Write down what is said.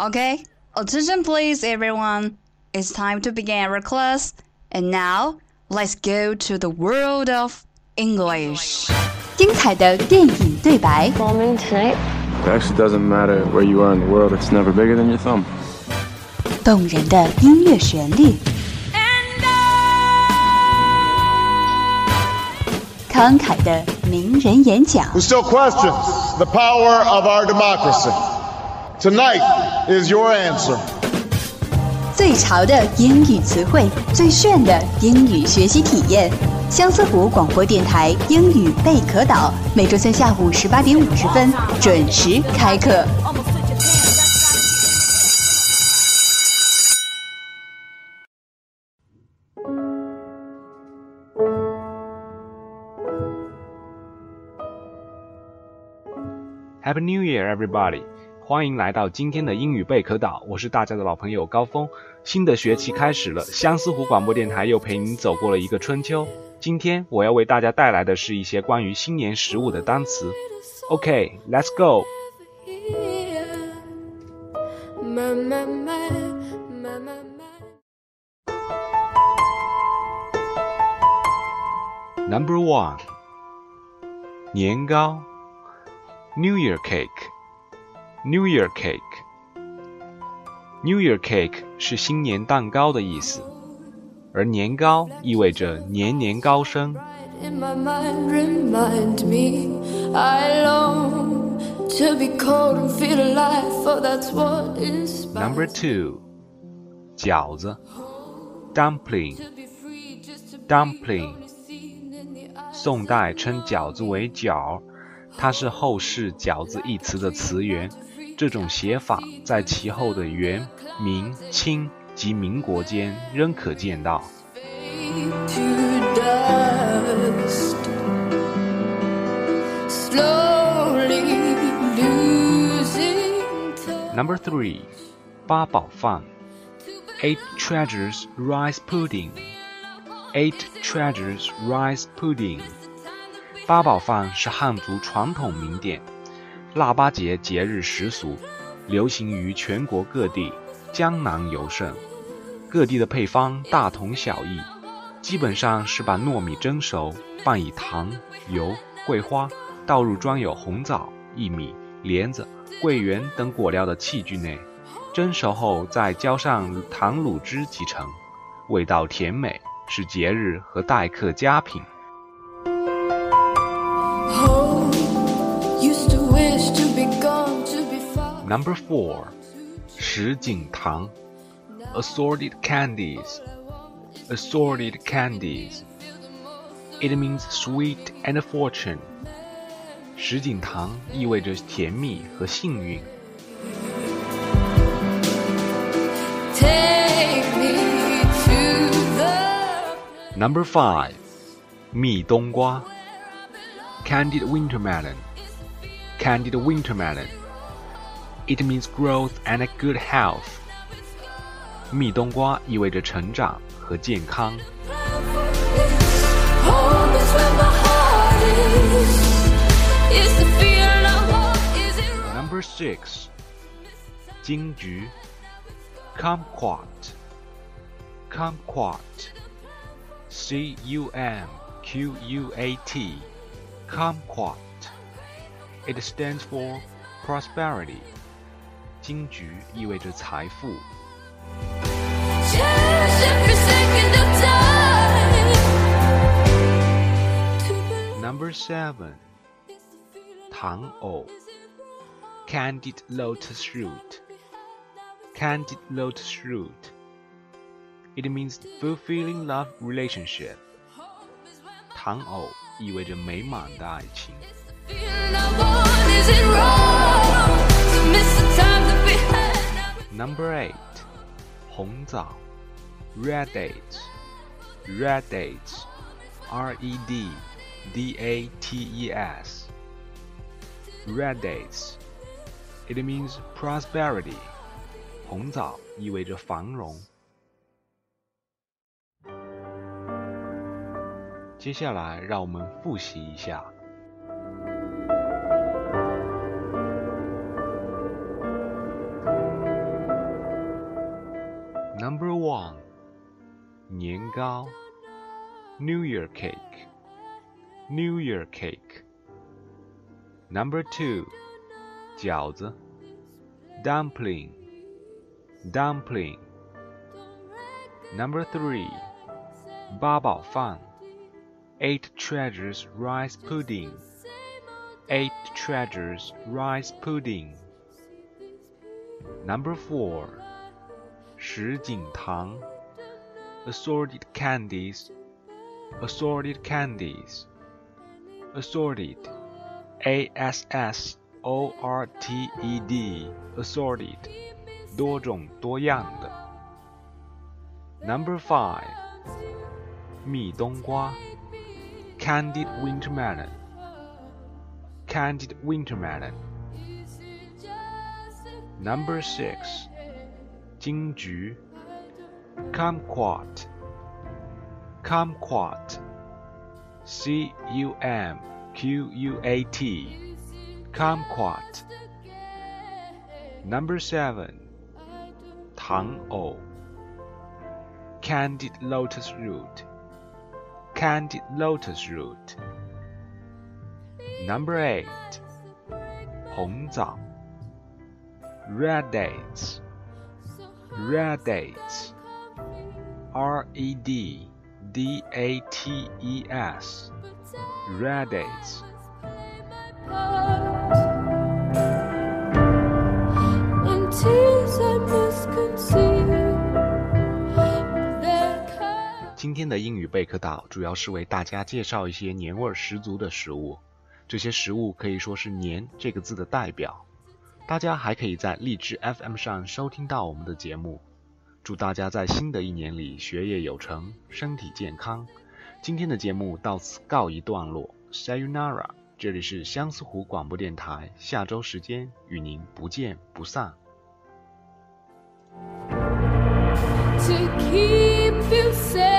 Okay, attention please everyone. It's time to begin our class. And now, let's go to the world of English. 精彩的电影对白， Bombing tonight? It actually doesn't matter where you are in the world, it's never bigger than your thumb. 动人的音乐旋律，慷慨的名人演讲， who still questions the power of our democracy. Tonight is your answer. 最潮的英语词汇，最炫的英语学习体验。相思湖广播电台英语贝壳岛，每周三下午十八点五十分准时开课。 Happy New Year, everybody！ 欢迎来到今天的英语贝壳岛，我是大家的老朋友高峰。新的学期开始了，相思湖广播电台又陪您走过了一个春秋。今天我要为大家带来的是一些关于新年食物的单词。OK，Let's、go. Number one，年糕，New Year cake cake，New Year cake，New Year cake 是新年蛋糕的意思，而年糕意味着年年高升。 In my mind, remind me I long to be cold and feel alive, for that's what inspires Number two，饺子，dumpling。 to be free, just to be Dumpling only seen in the eyes 宋代称饺子为饺，它是后世“饺子”一词的词源。 这种写法在其后的元、明、清及民国间仍可见到。Number three，八宝饭，Eight Treasures Rice Pudding，Eight Treasures Rice Pudding。八宝饭是汉族传统名点，腊八节节日食俗，流行于全国各地，江南尤甚。各地的配方大同小异，基本上是把糯米蒸熟，拌以糖、油、桂花，倒入装有红枣、薏米、莲子、桂圆等果料的器具内，蒸熟后再浇上糖卤汁即成，味道甜美，是节日和待客佳品。Number 4. 什锦糖 Assorted candies. Assorted candies. It means sweet and fortune. 什锦糖意味着甜蜜和幸运。Number five，蜜冬瓜，candied wintermelon，candied wintermelon。It means growth and good health。蜜冬瓜意味着成长和健康。 home is where my heart is. Is the fear of hope? Is it right? Number six，金桔，kumquat，kumquat，C U M Q U A T，kumquat。It stands for prosperity。 金桔意味着财富。 Cherish every second of time. To believe Number seven， is the feeling 糖藕 Is it wrong? ，candied lotus root。Candied lotus root. It means fulfilling love relationship. 糖藕意味着美满的爱情。 Number eight，红枣，red dates。Red dates, R E D D A T E S. Red dates. It means prosperity. 红枣意味着繁荣。接下来，让我们复习一下。 Number one，年糕，New Year cake，New Year cake。Number two，饺子，Dumpling，Dumpling。Number three，八宝饭，Eight Treasures Rice Pudding，Eight Treasures Rice Pudding。Number four， 什锦糖，assorted candies，assorted candies，assorted，a A S S O R T E D, d，assorted，多种多样的。Number five，蜜冬瓜，candied winter melon，candied winter melon。Number six。Jingju, Kumquat, Kumquat, C U M Q U A T, Kumquat. Number seven, Tang O, Candied Lotus Root, Candied Lotus Root. Number eight, Hong Red Dates. Red dates, R-E-D-D-A-T-E-S, red dates. Heart, 今天的英语贝壳岛主要是为大家介绍一些年味儿十足的食物，这些食物可以说是“年”这个字的代表。大家还可以在荔枝 fm 上收听到我们的节目。祝大家在新的一年里学业有成身体健康。今天的节目到此告一段落。Senara 这里是相思湖广播电台。下周时间与您不见不散。To keep you safe